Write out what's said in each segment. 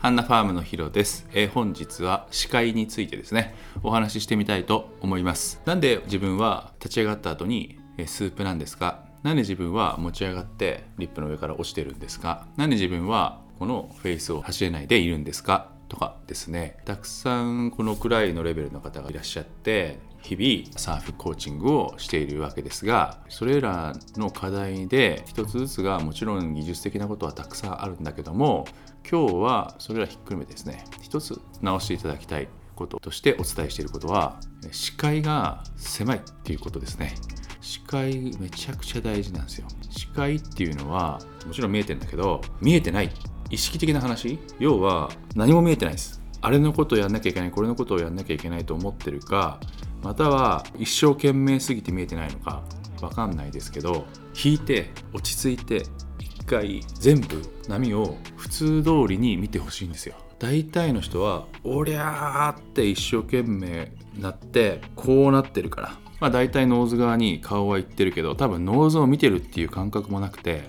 ハンナファームのヒロです、えー本日は視界についてですね。お話ししてみたいと思います。なんで自分は立ち上がった後にえスープなんですか？なんで自分は持ち上がってリップの上から落ちてるんですか？なんで自分はこのフェイスを走れないでいるんですか？とかですね。たくさんこのくらいのレベルの方がいらっしゃって日々サーフコーチングをしているわけですがそれらの課題で一つずつがもちろん技術的なことはたくさんあるんだけども今日はそれらひっくるめてですね。一つ直していただきたいこととしてお伝えしていることは視界が狭いっていうことですね。視界めちゃくちゃ大事なんですよ。視界っていうのはもちろん見えてるんだけど見えてない。意識的な話。要は何も見えてないです。あれのことをやんなきゃいけない。これのことをやんなきゃいけないと思ってるかまたは一生懸命すぎて見えてないのかわかんないですけど引いて落ち着いて回全部波を普通通りに見てほしいんですよ。大体の人は「おりゃー」って一生懸命なってこうなってるから。まあ大体ノーズ側に顔は行ってるけど多分ノーズを見てるっていう感覚もなくて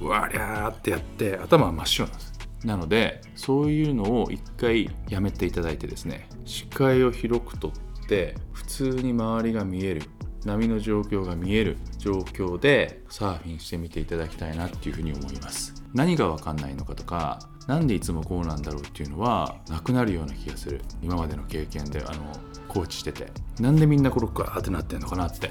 わりゃーってやって頭は真っ白なんです。なのでそういうのを一回やめていただいてですね視界を広くとって普通に周りが見える波の状況が見える状況でサーフィンしてみていただきたいなっていうふうに思います。何が分かんないのかとかなんでいつもこうなんだろうっていうのはなくなるような気がする。今までの経験であのコーチしてて。なんでみんなこれガーってなってんのかなって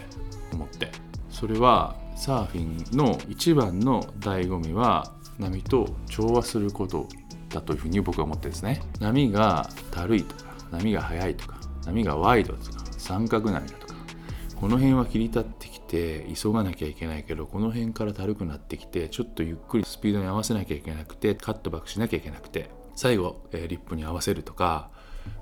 思って。それはサーフィンの一番の醍醐味は波と調和することだというふうに僕は思ってですね。波がたるいとか波が速いとか波がワイドとか三角波だとか。この辺は切り立ってきて急がなきゃいけないけどこの辺からたるくなってきてちょっとゆっくりスピードに合わせなきゃいけなくてカットバックしなきゃいけなくて最後、えーリップに合わせるとか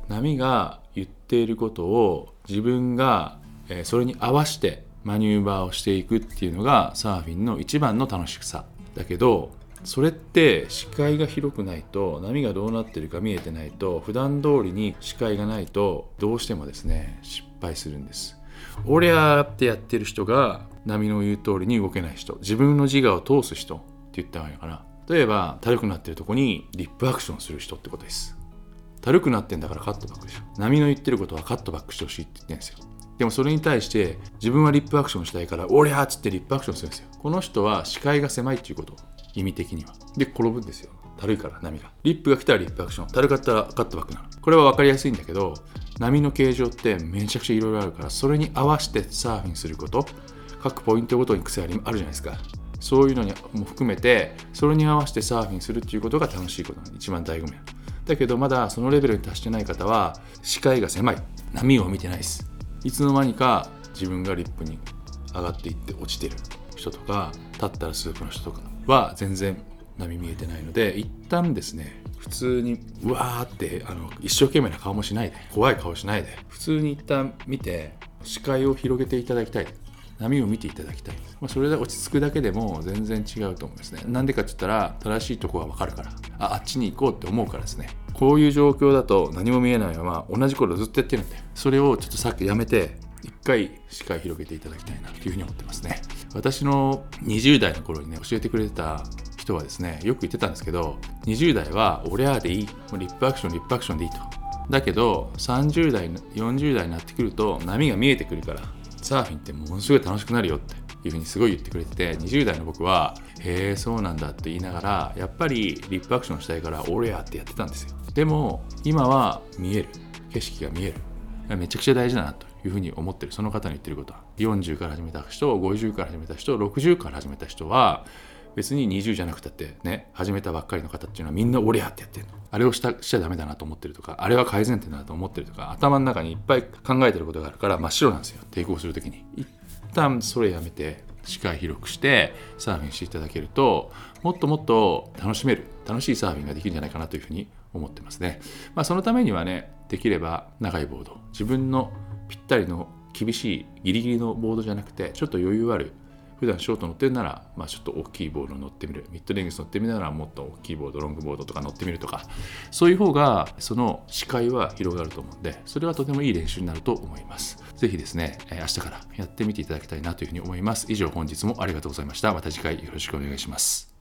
波が言っていることを自分が、えそれに合わせてマニューバーをしていくっていうのがサーフィンの一番の楽しさだけどそれって視界が広くないと波がどうなってるか見えてないと普段通りに視界がないとどうしてもですね失敗するんです。おりゃってやってる人が波の言う通りに動けない人。自分の自我を通す人って言った方がいいかな。例えばたるくなってるとこにリップアクションする人ってことです。たるくなってんだからカットバックでしょ。波の言ってることはカットバックしてほしいって言ってるんですよ。でもそれに対して自分はリップアクションしたいからおりゃっつってリップアクションするんですよ。この人は視界が狭いっていうこと。意味的には。で転ぶんですよ。たるいから波が。リップが来たらリップアクション。たるかったらカットバックなの。これは分かりやすいんだけど波の形状ってめちゃくちゃいろいろあるからそれに合わせてサーフィンすること各ポイントごとに癖あるじゃないですか。そういうのにも含めてそれに合わせてサーフィンするっていうことが楽しいことなの一番醍醐味だけどまだそのレベルに達してない方は視界が狭い。波を見てないです。いつの間にか自分がリップに上がっていって落ちてる。人とか立ったらスープの人とかは全然波見えてないので一旦ですね普通に。うわーってあの一生懸命な顔もしないで。怖い顔しないで。普通に一旦見て視界を広げていただきたい。波を見ていただきたい、まあ、それで落ち着くだけでも全然違うと思うんですね。なんでかって言ったら正しいとこは分かるから。ああっちに行こうって思うからですね。こういう状況だと何も見えないまま同じことをずっとやってるんで。それをちょっとさっきやめて一回視界広げていただきたいなというふうに思ってますね。私の20代の頃にね教えてくれてた人はですねよく言ってたんですけど20代は俺はでいい。もうリップアクションリップアクションでいいと。だけど30代40代になってくると波が見えてくるからサーフィンってものすごい楽しくなるよっていうふうにすごい言ってくれてて20代の僕はへえそうなんだって言いながらやっぱりリップアクションしたいから俺やってやってたんですよ。でも今は見える。景色が見える。めちゃくちゃ大事だなというふうに思ってる。その方の言ってることは。40から始めた人50から始めた人60から始めた人は別に20じゃなくたってね始めたばっかりの方っていうのはみんな俺やってやってるの。あれをしたしちゃダメだなと思ってるとかあれは改善点だと思ってるとか頭の中にいっぱい考えてることがあるから真っ白なんですよ。抵抗するときに。一旦それやめて視界広くしてサーフィンしていただけるともっともっと楽しめる楽しいサーフィンができるんじゃないかなというふうに思ってますね、まあ、そのためにはねできれば長いボード。自分のぴったりの厳しいギリギリのボードじゃなくてちょっと余裕ある普段ショート乗ってるなら、まあ、ちょっと大きいボール乗ってみる。ミッドレングス乗ってみるならもっと大きいボードロングボードとか乗ってみるとか。そういう方がその視界は広がると思うんでそれはとてもいい練習になると思います。是非ですね明日からやってみていただきたいなというふうに思います。以上本日もありがとうございました。また次回よろしくお願いします。